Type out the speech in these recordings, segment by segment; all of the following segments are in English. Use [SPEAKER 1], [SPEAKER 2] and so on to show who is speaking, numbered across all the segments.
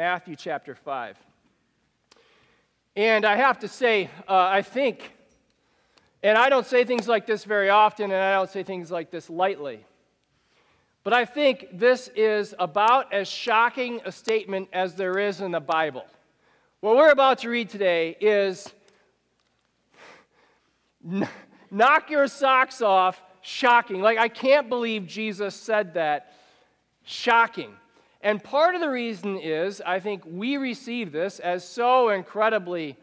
[SPEAKER 1] Matthew chapter 5. And I have to say, uh, I think, and I don't say things like this very often, and I don't say things like this lightly, but I think this is about as shocking a statement as there is in the Bible. What we're about to read today is knock your socks off, shocking. Like, I can't believe Jesus said that. Shocking. And part of the reason is, I think we receive this as so incredibly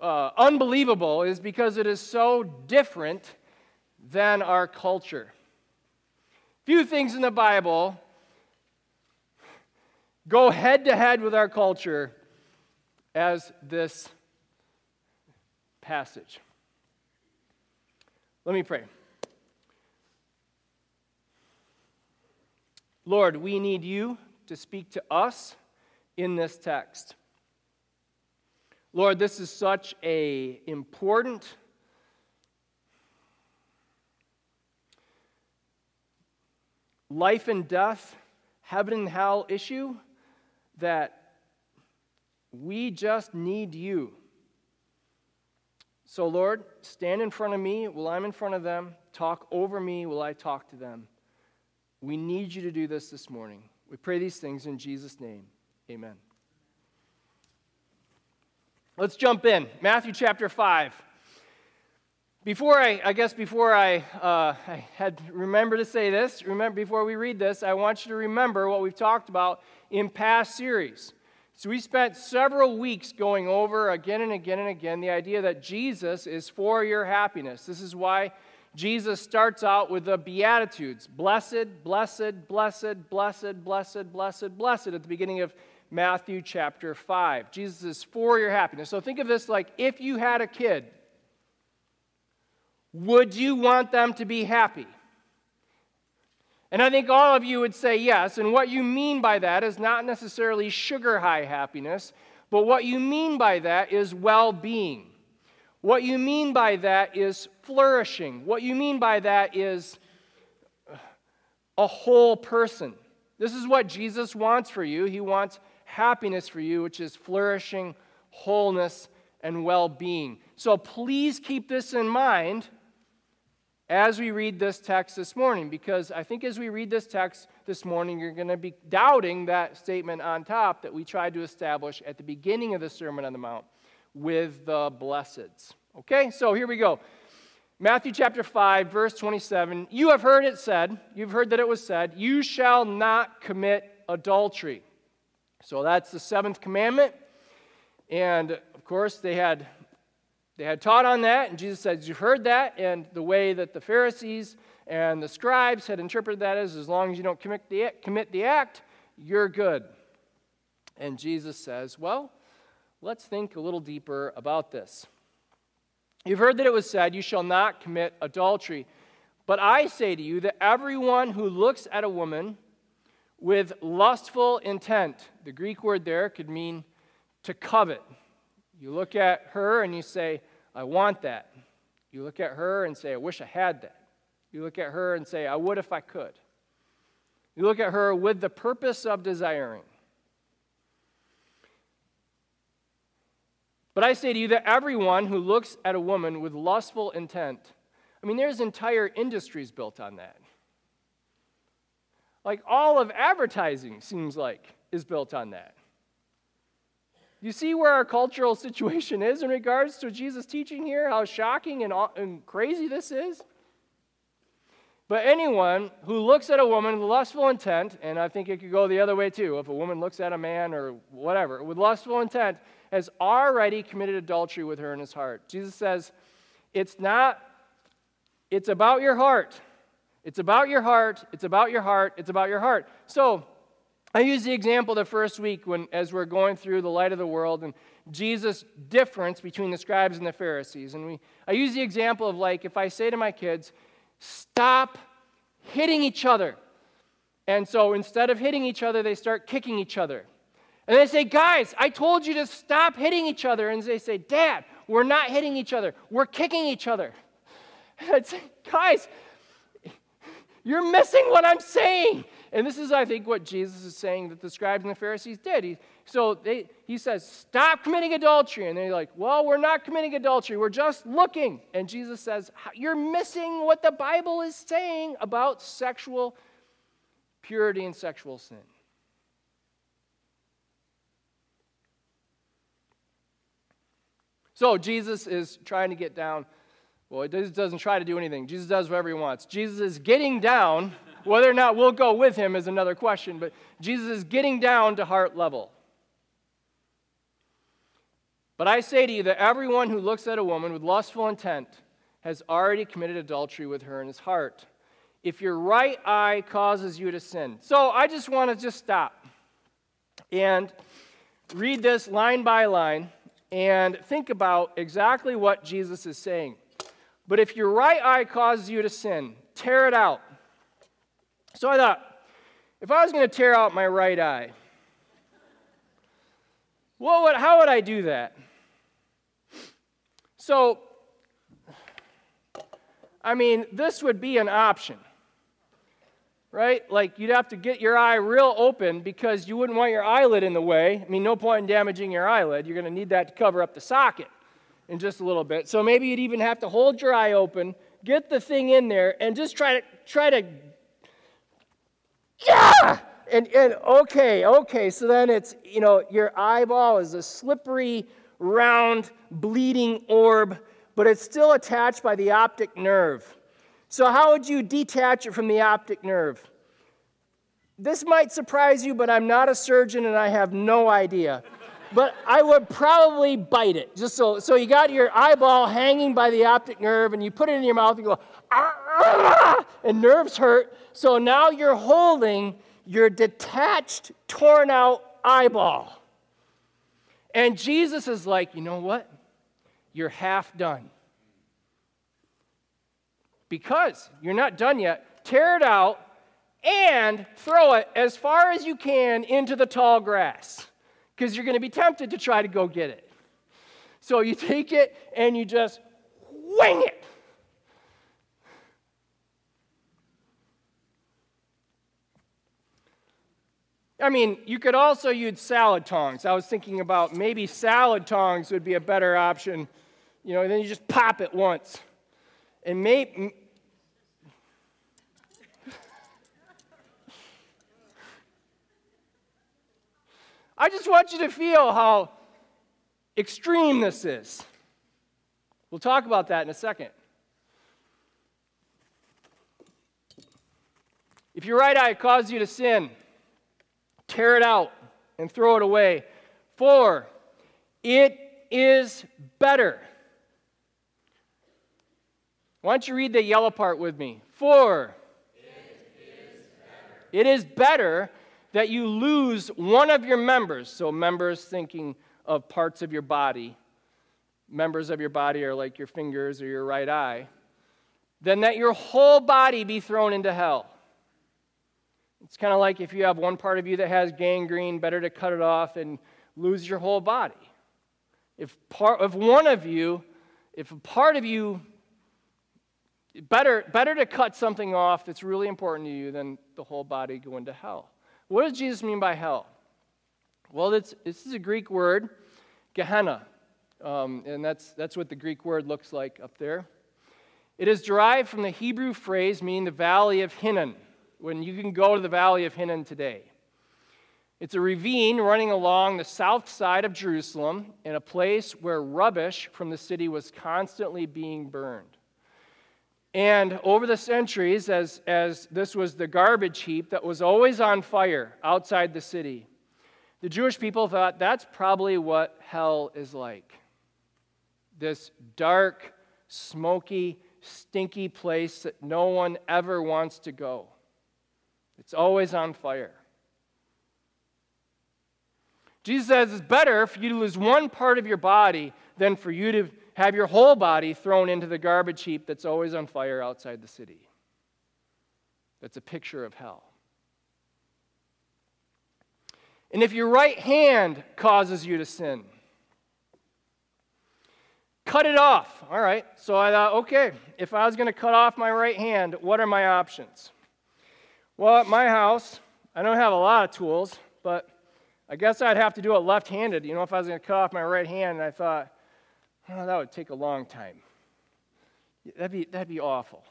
[SPEAKER 1] uh, unbelievable, is because it is so different than our culture. Few things in the Bible go head to head with our culture as this passage. Let me pray. Lord, we need you to speak to us in this text. Lord, this is such a important life and death, heaven and hell issue that we just need you. So, Lord, stand in front of me while I'm in front of them. Talk over me while I talk to them. We need you to do this this morning. We pray these things in Jesus' name. Amen. Let's jump in. Matthew chapter 5. Before I, I guess before I, uh, I had remember to say this, remember before we read this, I want you to remember what we've talked about in past series. So we spent several weeks going over again and again and again the idea that Jesus is for your happiness. This is why Jesus starts out with the Beatitudes blessed, blessed, blessed, blessed, blessed, blessed, blessed at the beginning of Matthew chapter 5. Jesus is for your happiness. So think of this like if you had a kid, would you want them to be happy? And I think all of you would say yes. And what you mean by that is not necessarily sugar high happiness, but what you mean by that is well being. What you mean by that is flourishing. What you mean by that is a whole person. This is what Jesus wants for you. He wants happiness for you, which is flourishing, wholeness, and well being. So please keep this in mind as we read this text this morning, because I think as we read this text this morning, you're going to be doubting that statement on top that we tried to establish at the beginning of the Sermon on the Mount with the blesseds. Okay, so here we go. Matthew chapter 5, verse 27. You have heard it said, you've heard that it was said, you shall not commit adultery. So that's the seventh commandment. And of course, they had, they had taught on that, and Jesus says, You've heard that, and the way that the Pharisees and the scribes had interpreted that is as long as you don't commit the, commit the act, you're good. And Jesus says, Well, let's think a little deeper about this. You've heard that it was said, You shall not commit adultery. But I say to you that everyone who looks at a woman with lustful intent, the Greek word there could mean to covet. You look at her and you say, I want that. You look at her and say, I wish I had that. You look at her and say, I would if I could. You look at her with the purpose of desiring. But I say to you that everyone who looks at a woman with lustful intent, I mean, there's entire industries built on that. Like all of advertising seems like is built on that. You see where our cultural situation is in regards to Jesus' teaching here? How shocking and, and crazy this is? But anyone who looks at a woman with lustful intent, and I think it could go the other way too, if a woman looks at a man or whatever, with lustful intent, has already committed adultery with her in his heart. Jesus says, it's not, it's about your heart. It's about your heart. It's about your heart. It's about your heart. So, I used the example the first week when, as we're going through the light of the world and Jesus' difference between the scribes and the Pharisees. And we, I use the example of like if I say to my kids, stop hitting each other. And so instead of hitting each other, they start kicking each other. And they say, Guys, I told you to stop hitting each other. And they say, Dad, we're not hitting each other, we're kicking each other. And I'd say, Guys, you're missing what I'm saying. And this is, I think, what Jesus is saying that the scribes and the Pharisees did. He so they, he says, Stop committing adultery. And they're like, Well, we're not committing adultery. We're just looking. And Jesus says, You're missing what the Bible is saying about sexual purity and sexual sin. So Jesus is trying to get down. Well, he doesn't try to do anything. Jesus does whatever he wants. Jesus is getting down. Whether or not we'll go with him is another question, but Jesus is getting down to heart level. But I say to you that everyone who looks at a woman with lustful intent has already committed adultery with her in his heart. If your right eye causes you to sin. So I just want to just stop and read this line by line and think about exactly what Jesus is saying. But if your right eye causes you to sin, tear it out. So I thought, if I was going to tear out my right eye, what would, how would I do that? So, I mean, this would be an option right? Like you'd have to get your eye real open because you wouldn't want your eyelid in the way. I mean, no point in damaging your eyelid. You're going to need that to cover up the socket in just a little bit. So maybe you'd even have to hold your eye open, get the thing in there, and just try to try to yeah. And, and okay, okay. So then it's you know your eyeball is a slippery, round, bleeding orb, but it's still attached by the optic nerve. So, how would you detach it from the optic nerve? This might surprise you, but I'm not a surgeon and I have no idea. But I would probably bite it. Just so, so you got your eyeball hanging by the optic nerve and you put it in your mouth and go, ah, and nerves hurt. So now you're holding your detached, torn out eyeball. And Jesus is like, you know what? You're half done because you're not done yet, tear it out and throw it as far as you can into the tall grass because you're going to be tempted to try to go get it. So you take it and you just wing it. I mean, you could also use salad tongs. I was thinking about maybe salad tongs would be a better option. You know, then you just pop it once. And maybe, I just want you to feel how extreme this is. We'll talk about that in a second. If your right eye causes you to sin, tear it out and throw it away. For it is better. Why don't you read the yellow part with me? For it is better, it is better that you lose one of your members. So, members thinking of parts of your body, members of your body are like your fingers or your right eye, then that your whole body be thrown into hell. It's kind of like if you have one part of you that has gangrene, better to cut it off and lose your whole body. If part of one of you, if a part of you, better, better to cut something off that's really important to you than the whole body go into hell. What does Jesus mean by hell? Well, this is a Greek word, Gehenna, um, and that's, that's what the Greek word looks like up there. It is derived from the Hebrew phrase meaning the valley of Hinnom, when you can go to the valley of Hinnom today. It's a ravine running along the south side of Jerusalem in a place where rubbish from the city was constantly being burned. And over the centuries, as, as this was the garbage heap that was always on fire outside the city, the Jewish people thought that's probably what hell is like. This dark, smoky, stinky place that no one ever wants to go. It's always on fire. Jesus says it's better for you to lose one part of your body than for you to have your whole body thrown into the garbage heap that's always on fire outside the city. That's a picture of hell. And if your right hand causes you to sin, cut it off. All right, so I thought, okay, if I was going to cut off my right hand, what are my options? Well, at my house, I don't have a lot of tools, but I guess I'd have to do it left handed. You know, if I was going to cut off my right hand, I thought, oh, that would take a long time. That'd be, that'd be awful.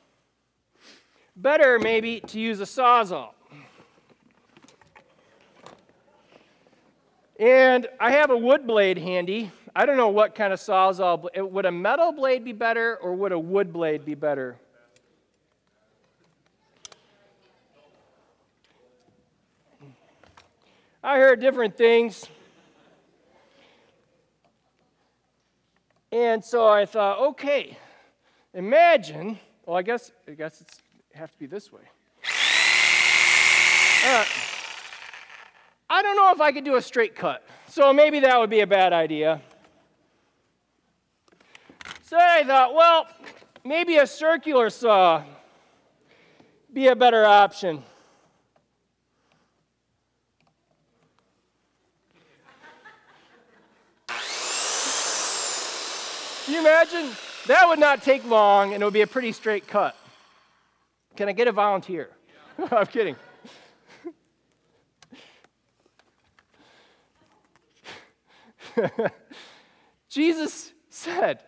[SPEAKER 1] Better, maybe, to use a sawzall. And I have a wood blade handy. I don't know what kind of sawzall. Eh, would a metal blade be better or would a wood blade be better? I heard different things. And so I thought, okay, imagine, well, I guess, I guess it's have to be this way. Uh, I don't know if I could do a straight cut, so maybe that would be a bad idea. So I thought, well, maybe a circular saw be a better option. Can you imagine? That would not take long and it would be a pretty straight cut. Can I get a volunteer? I'm kidding. Jesus said,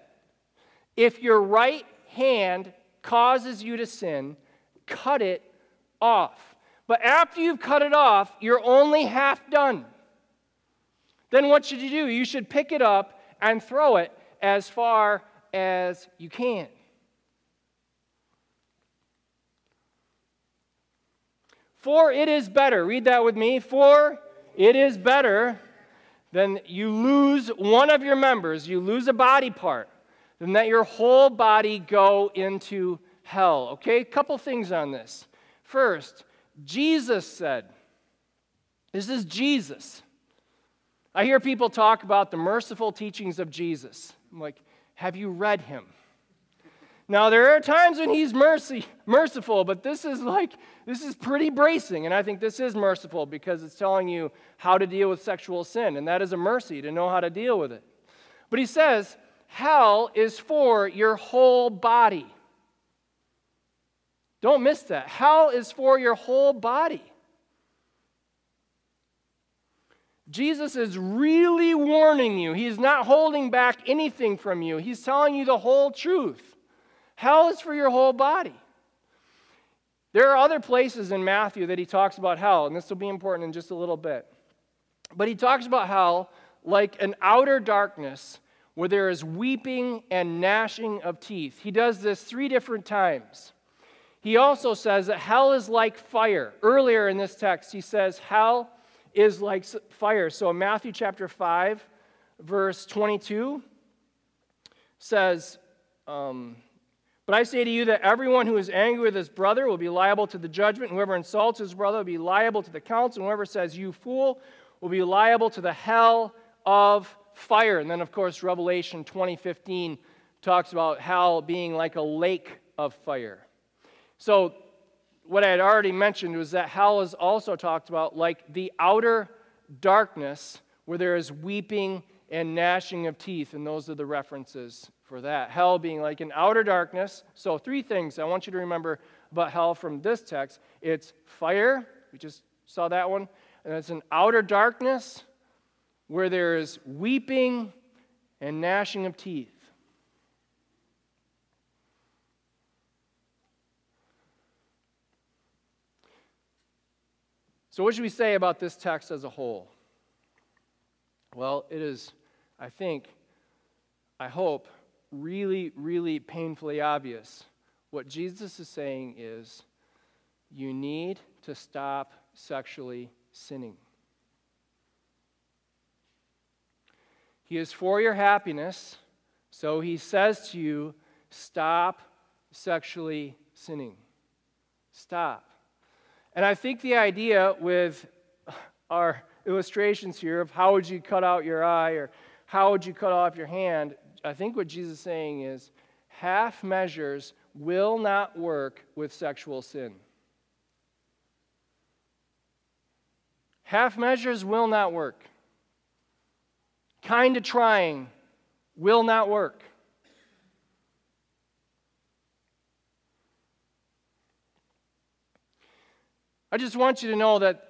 [SPEAKER 1] if your right hand causes you to sin, cut it off. But after you've cut it off, you're only half done. Then what should you do? You should pick it up and throw it as far as you can. For it is better, read that with me, for it is better than you lose one of your members, you lose a body part, than that your whole body go into hell. Okay, a couple things on this. First, Jesus said, This is Jesus. I hear people talk about the merciful teachings of Jesus. I'm like, have you read him? Now there are times when he's mercy, merciful, but this is like this is pretty bracing, and I think this is merciful because it's telling you how to deal with sexual sin, and that is a mercy to know how to deal with it. But he says, hell is for your whole body. Don't miss that. Hell is for your whole body. Jesus is really warning you. He's not holding back anything from you. He's telling you the whole truth. Hell is for your whole body. There are other places in Matthew that he talks about hell, and this will be important in just a little bit. But he talks about hell like an outer darkness where there is weeping and gnashing of teeth. He does this three different times. He also says that hell is like fire. Earlier in this text, he says hell is like fire. So Matthew chapter 5, verse 22, says, um, But I say to you that everyone who is angry with his brother will be liable to the judgment. Whoever insults his brother will be liable to the council. And whoever says, You fool, will be liable to the hell of fire. And then, of course, Revelation 2015 talks about hell being like a lake of fire. So what I had already mentioned was that hell is also talked about like the outer darkness where there is weeping and gnashing of teeth, and those are the references for that. Hell being like an outer darkness. So, three things I want you to remember about hell from this text it's fire, we just saw that one, and it's an outer darkness where there is weeping and gnashing of teeth. So, what should we say about this text as a whole? Well, it is, I think, I hope, really, really painfully obvious. What Jesus is saying is you need to stop sexually sinning. He is for your happiness, so he says to you, stop sexually sinning. Stop. And I think the idea with our illustrations here of how would you cut out your eye or how would you cut off your hand, I think what Jesus is saying is half measures will not work with sexual sin. Half measures will not work. Kind of trying will not work. I just want you to know that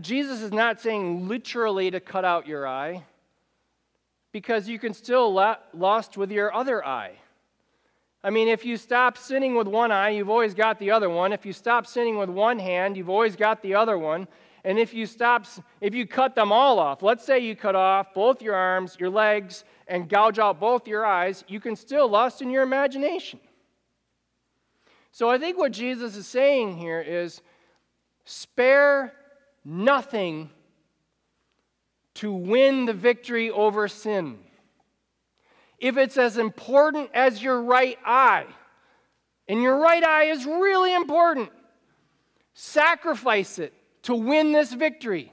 [SPEAKER 1] Jesus is not saying literally to cut out your eye because you can still lust with your other eye. I mean, if you stop sinning with one eye, you've always got the other one. If you stop sinning with one hand, you've always got the other one. And if you stop, if you cut them all off, let's say you cut off both your arms, your legs, and gouge out both your eyes, you can still lust in your imagination. So I think what Jesus is saying here is spare nothing to win the victory over sin if it's as important as your right eye, and your right eye is really important, sacrifice it to win this victory.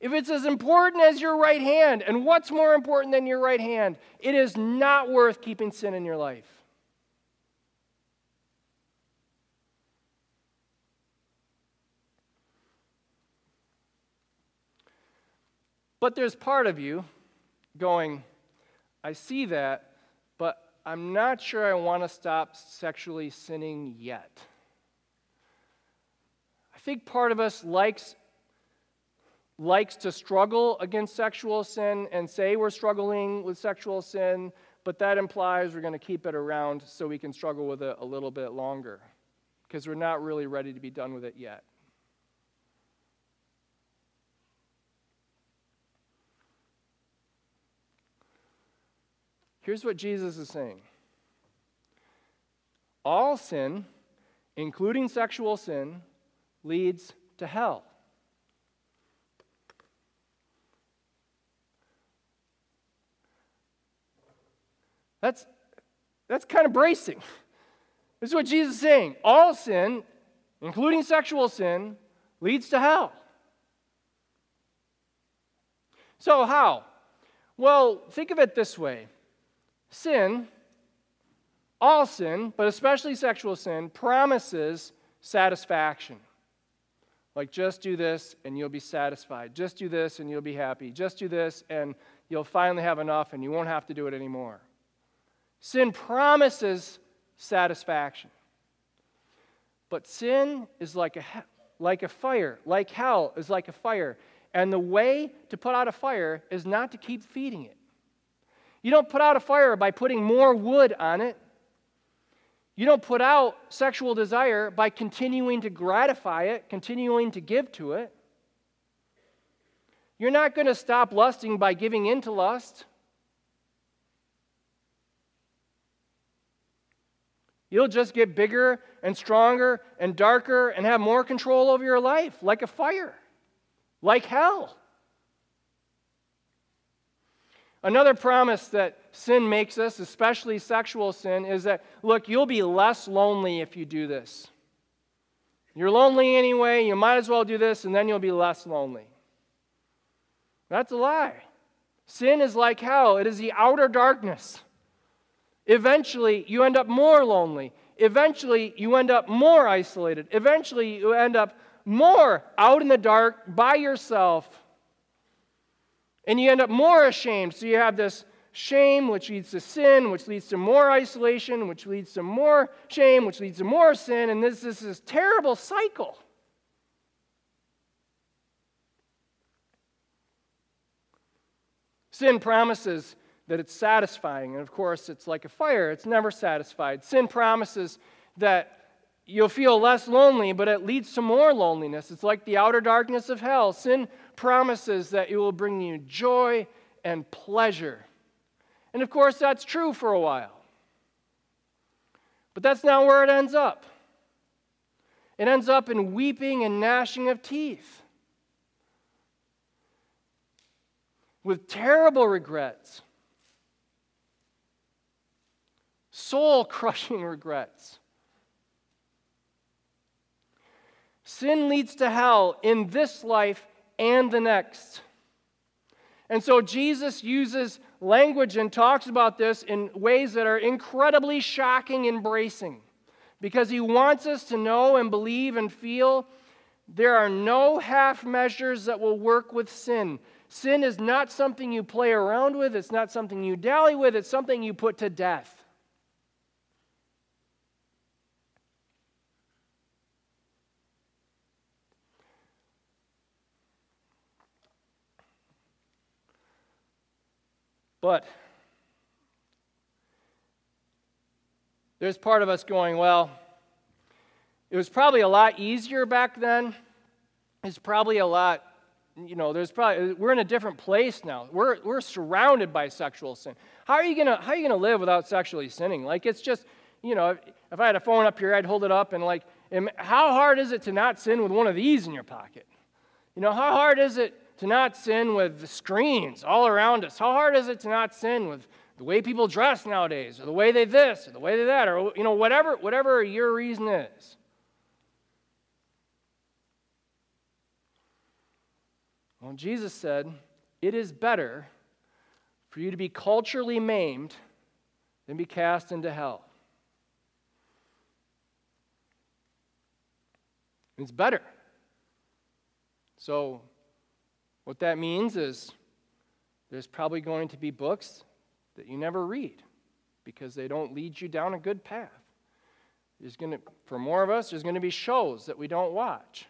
[SPEAKER 1] If it's as important as your right hand, and what's more important than your right hand? It is not worth keeping sin in your life. But there's part of you going, I see that, but I'm not sure I want to stop sexually sinning yet. I think part of us likes likes to struggle against sexual sin and say we're struggling with sexual sin, but that implies we're going to keep it around so we can struggle with it a little bit longer because we're not really ready to be done with it yet. Here's what Jesus is saying All sin, including sexual sin, leads to hell. That's, that's kind of bracing. This is what Jesus is saying. All sin, including sexual sin, leads to hell. So, how? Well, think of it this way sin, all sin, but especially sexual sin, promises satisfaction. Like, just do this and you'll be satisfied. Just do this and you'll be happy. Just do this and you'll finally have enough and you won't have to do it anymore. Sin promises satisfaction. But sin is like a, like a fire, like hell is like a fire. And the way to put out a fire is not to keep feeding it. You don't put out a fire by putting more wood on it. You don't put out sexual desire by continuing to gratify it, continuing to give to it. You're not going to stop lusting by giving in to lust. You'll just get bigger and stronger and darker and have more control over your life, like a fire, like hell. Another promise that sin makes us, especially sexual sin, is that, look, you'll be less lonely if you do this. You're lonely anyway, you might as well do this, and then you'll be less lonely. That's a lie. Sin is like hell, it is the outer darkness. Eventually, you end up more lonely. Eventually, you end up more isolated. Eventually, you end up more out in the dark by yourself. And you end up more ashamed. So you have this shame, which leads to sin, which leads to more isolation, which leads to more shame, which leads to more sin. And this is this terrible cycle. Sin promises that it's satisfying. And of course, it's like a fire, it's never satisfied. Sin promises that you'll feel less lonely, but it leads to more loneliness. It's like the outer darkness of hell. Sin promises that it will bring you joy and pleasure. And of course, that's true for a while. But that's not where it ends up. It ends up in weeping and gnashing of teeth with terrible regrets soul crushing regrets. Sin leads to hell in this life and the next. And so Jesus uses language and talks about this in ways that are incredibly shocking and bracing because he wants us to know and believe and feel there are no half measures that will work with sin. Sin is not something you play around with, it's not something you dally with, it's something you put to death. But there's part of us going, well, it was probably a lot easier back then. It's probably a lot, you know, there's probably, we're in a different place now. We're, we're surrounded by sexual sin. How are you going to, how are you going to live without sexually sinning? Like, it's just, you know, if, if I had a phone up here, I'd hold it up and like, how hard is it to not sin with one of these in your pocket? You know, how hard is it to not sin with the screens all around us? How hard is it to not sin with the way people dress nowadays, or the way they this, or the way they that, or you know, whatever, whatever your reason is? Well, Jesus said, It is better for you to be culturally maimed than be cast into hell. It's better. So, what that means is there's probably going to be books that you never read because they don't lead you down a good path. There's going to, for more of us, there's going to be shows that we don't watch.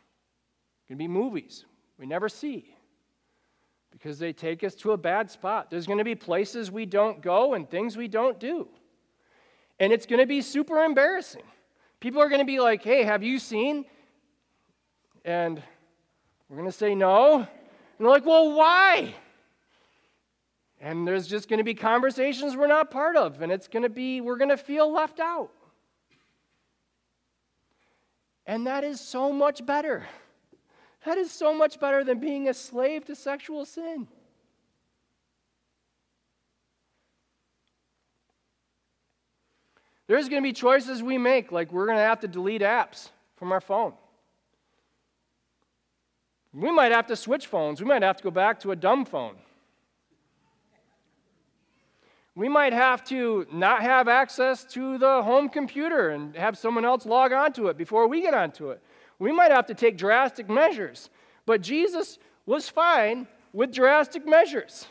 [SPEAKER 1] There's going to be movies we never see because they take us to a bad spot. There's going to be places we don't go and things we don't do. And it's going to be super embarrassing. People are going to be like, hey, have you seen? And we're going to say no. And they're like, well, why? And there's just going to be conversations we're not part of, and it's going to be, we're going to feel left out. And that is so much better. That is so much better than being a slave to sexual sin. There's going to be choices we make, like we're going to have to delete apps from our phone. We might have to switch phones. We might have to go back to a dumb phone. We might have to not have access to the home computer and have someone else log onto it before we get onto it. We might have to take drastic measures. But Jesus was fine with drastic measures.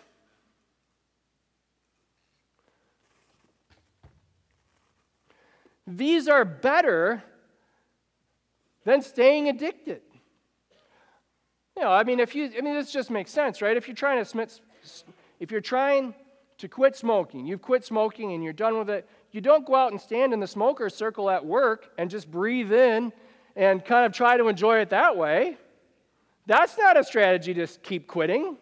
[SPEAKER 1] These are better than staying addicted. You know, I mean, if you, I mean, this just makes sense, right? If you're trying to, if you're trying to quit smoking. You've quit smoking and you're done with it. You don't go out and stand in the smoker circle at work and just breathe in and kind of try to enjoy it that way. That's not a strategy to keep quitting.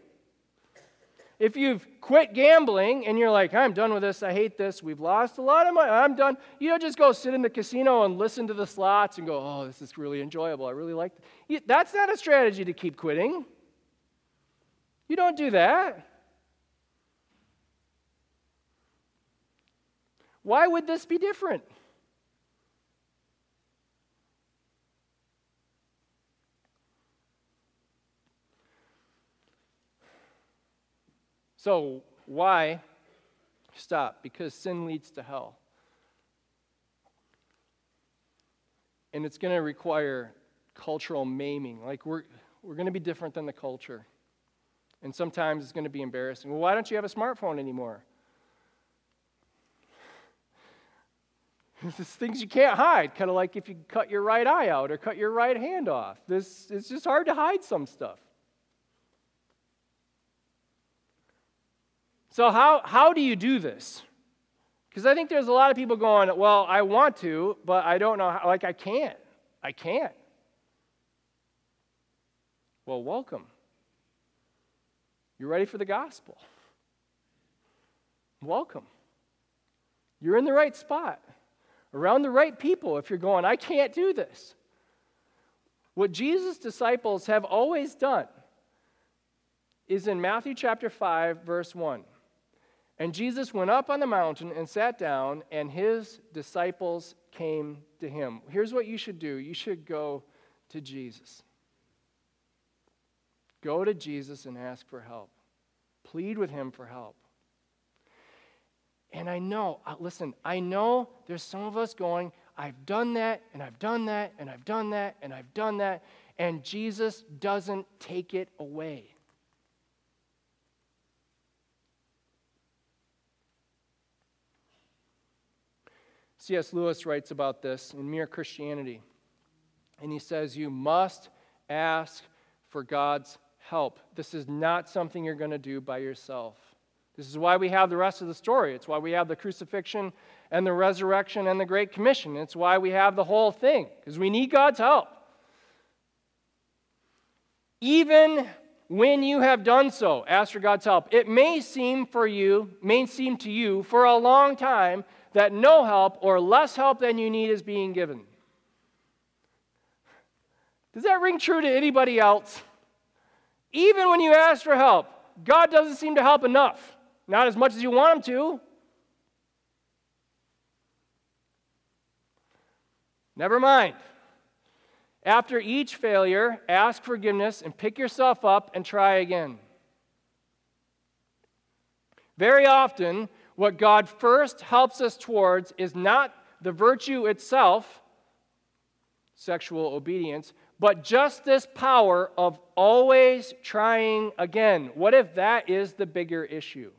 [SPEAKER 1] If you've quit gambling and you're like, I'm done with this, I hate this, we've lost a lot of money, I'm done, you don't just go sit in the casino and listen to the slots and go, oh, this is really enjoyable, I really like it. That's not a strategy to keep quitting. You don't do that. Why would this be different? So, why stop? Because sin leads to hell. And it's going to require cultural maiming. Like, we're, we're going to be different than the culture. And sometimes it's going to be embarrassing. Well, why don't you have a smartphone anymore? There's things you can't hide, kind of like if you cut your right eye out or cut your right hand off. This, it's just hard to hide some stuff. So, how, how do you do this? Because I think there's a lot of people going, well, I want to, but I don't know how. Like, I can't. I can't. Well, welcome. You're ready for the gospel. Welcome. You're in the right spot around the right people if you're going, I can't do this. What Jesus' disciples have always done is in Matthew chapter 5, verse 1. And Jesus went up on the mountain and sat down, and his disciples came to him. Here's what you should do you should go to Jesus. Go to Jesus and ask for help. Plead with him for help. And I know, uh, listen, I know there's some of us going, I've done that, and I've done that, and I've done that, and I've done that, and Jesus doesn't take it away. C.S. Lewis writes about this in Mere Christianity. And he says, You must ask for God's help. This is not something you're going to do by yourself. This is why we have the rest of the story. It's why we have the crucifixion and the resurrection and the Great Commission. It's why we have the whole thing, because we need God's help. Even when you have done so, ask for God's help. It may seem for you, may seem to you for a long time that no help or less help than you need is being given. Does that ring true to anybody else? Even when you ask for help, God doesn't seem to help enough. Not as much as you want Him to. Never mind. After each failure, ask forgiveness and pick yourself up and try again. Very often, what God first helps us towards is not the virtue itself, sexual obedience, but just this power of always trying again. What if that is the bigger issue?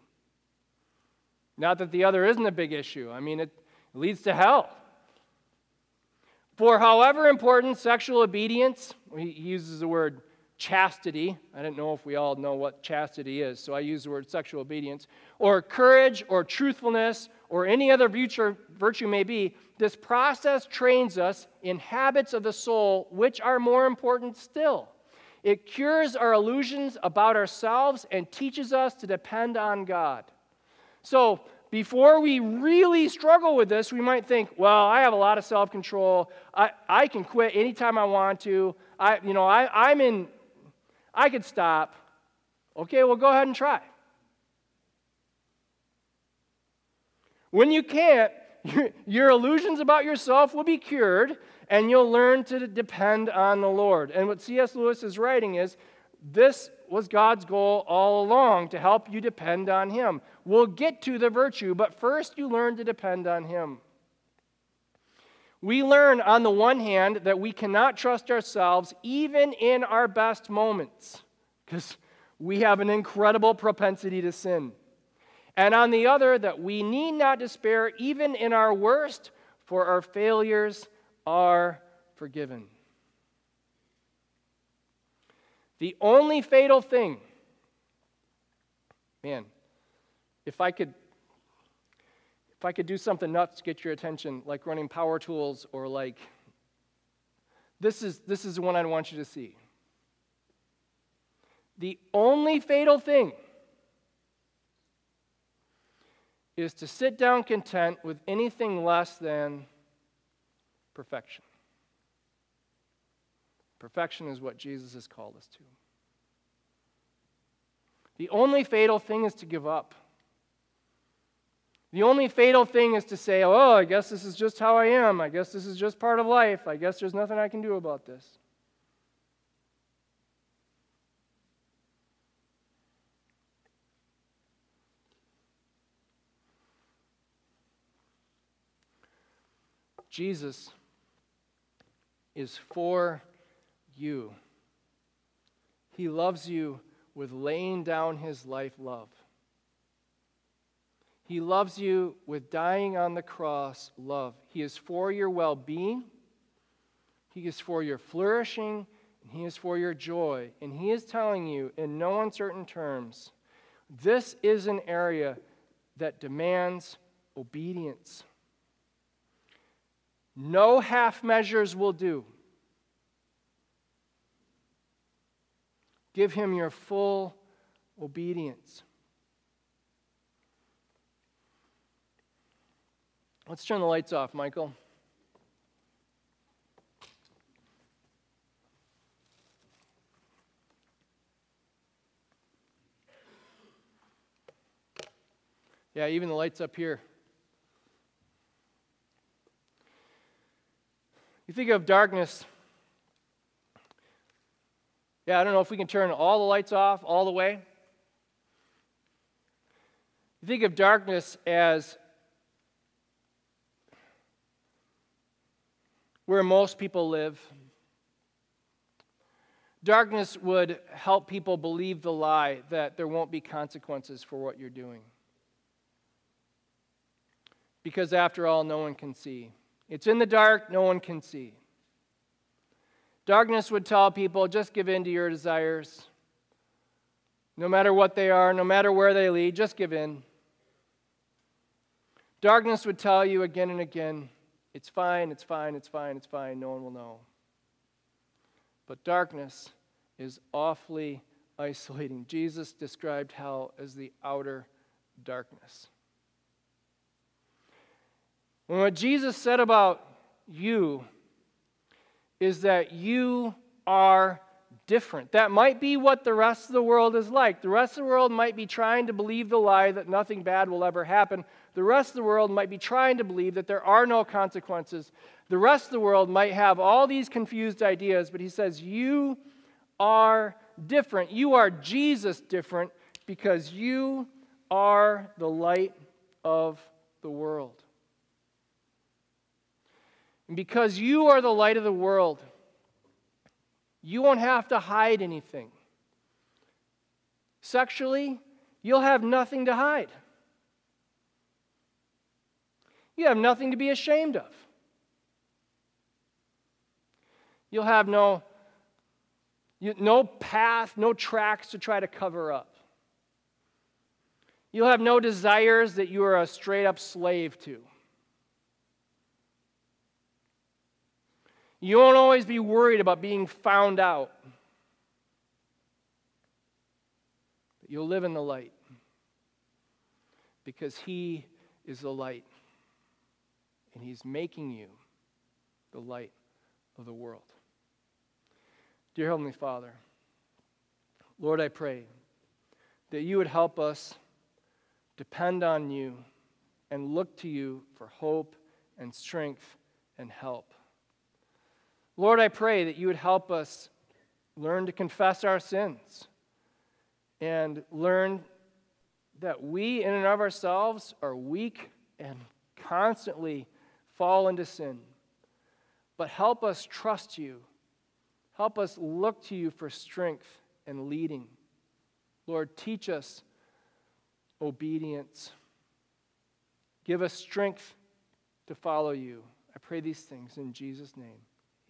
[SPEAKER 1] Not that the other isn't a big issue. I mean, it leads to hell. For however important sexual obedience, he uses the word chastity. I don't know if we all know what chastity is, so I use the word sexual obedience, or courage, or truthfulness, or any other virtue, may be, this process trains us in habits of the soul which are more important still. It cures our illusions about ourselves and teaches us to depend on God. So, before we really struggle with this, we might think, well, I have a lot of self control. I, I can quit anytime I want to. I, you know, I, I'm in, I could stop. Okay, well, go ahead and try. When you can't, your, your illusions about yourself will be cured and you'll learn to depend on the Lord. And what C.S. Lewis is writing is this was God's goal all along to help you depend on Him. We'll get to the virtue, but first you learn to depend on Him. We learn, on the one hand, that we cannot trust ourselves even in our best moments, because we have an incredible propensity to sin. And on the other, that we need not despair even in our worst, for our failures are forgiven. The only fatal thing, man, if I could if I could do something nuts to get your attention, like running power tools or like this is this is the one I want you to see. The only fatal thing is to sit down content with anything less than perfection. Perfection is what Jesus has called us to. The only fatal thing is to give up. The only fatal thing is to say, oh, I guess this is just how I am. I guess this is just part of life. I guess there's nothing I can do about this. Jesus is for you. He loves you with laying down his life love. He loves you with dying on the cross love. He is for your well being, He is for your flourishing, and He is for your joy. And He is telling you in no uncertain terms this is an area that demands obedience. No half measures will do. Give him your full obedience. Let's turn the lights off, Michael. Yeah, even the lights up here. You think of darkness yeah, I don't know if we can turn all the lights off all the way. You think of darkness as where most people live. Darkness would help people believe the lie that there won't be consequences for what you're doing. Because after all, no one can see. It's in the dark, no one can see. Darkness would tell people just give in to your desires. no matter what they are, no matter where they lead, just give in. Darkness would tell you again and again, it's fine, it's fine, it's fine, it's fine, no one will know. But darkness is awfully isolating. Jesus described hell as the outer darkness. And what Jesus said about you is that you are different. That might be what the rest of the world is like. The rest of the world might be trying to believe the lie that nothing bad will ever happen. The rest of the world might be trying to believe that there are no consequences. The rest of the world might have all these confused ideas, but he says, You are different. You are Jesus different because you are the light of the world. And because you are the light of the world, you won't have to hide anything. Sexually, you'll have nothing to hide. You have nothing to be ashamed of. You'll have no, no path, no tracks to try to cover up. You'll have no desires that you are a straight up slave to. You won't always be worried about being found out. But you'll live in the light because He is the light. And He's making you the light of the world. Dear Heavenly Father, Lord, I pray that you would help us depend on you and look to you for hope and strength and help. Lord, I pray that you would help us learn to confess our sins and learn that we, in and of ourselves, are weak and constantly fall into sin. But help us trust you. Help us look to you for strength and leading. Lord, teach us obedience. Give us strength to follow you. I pray these things in Jesus' name.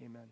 [SPEAKER 1] Amen.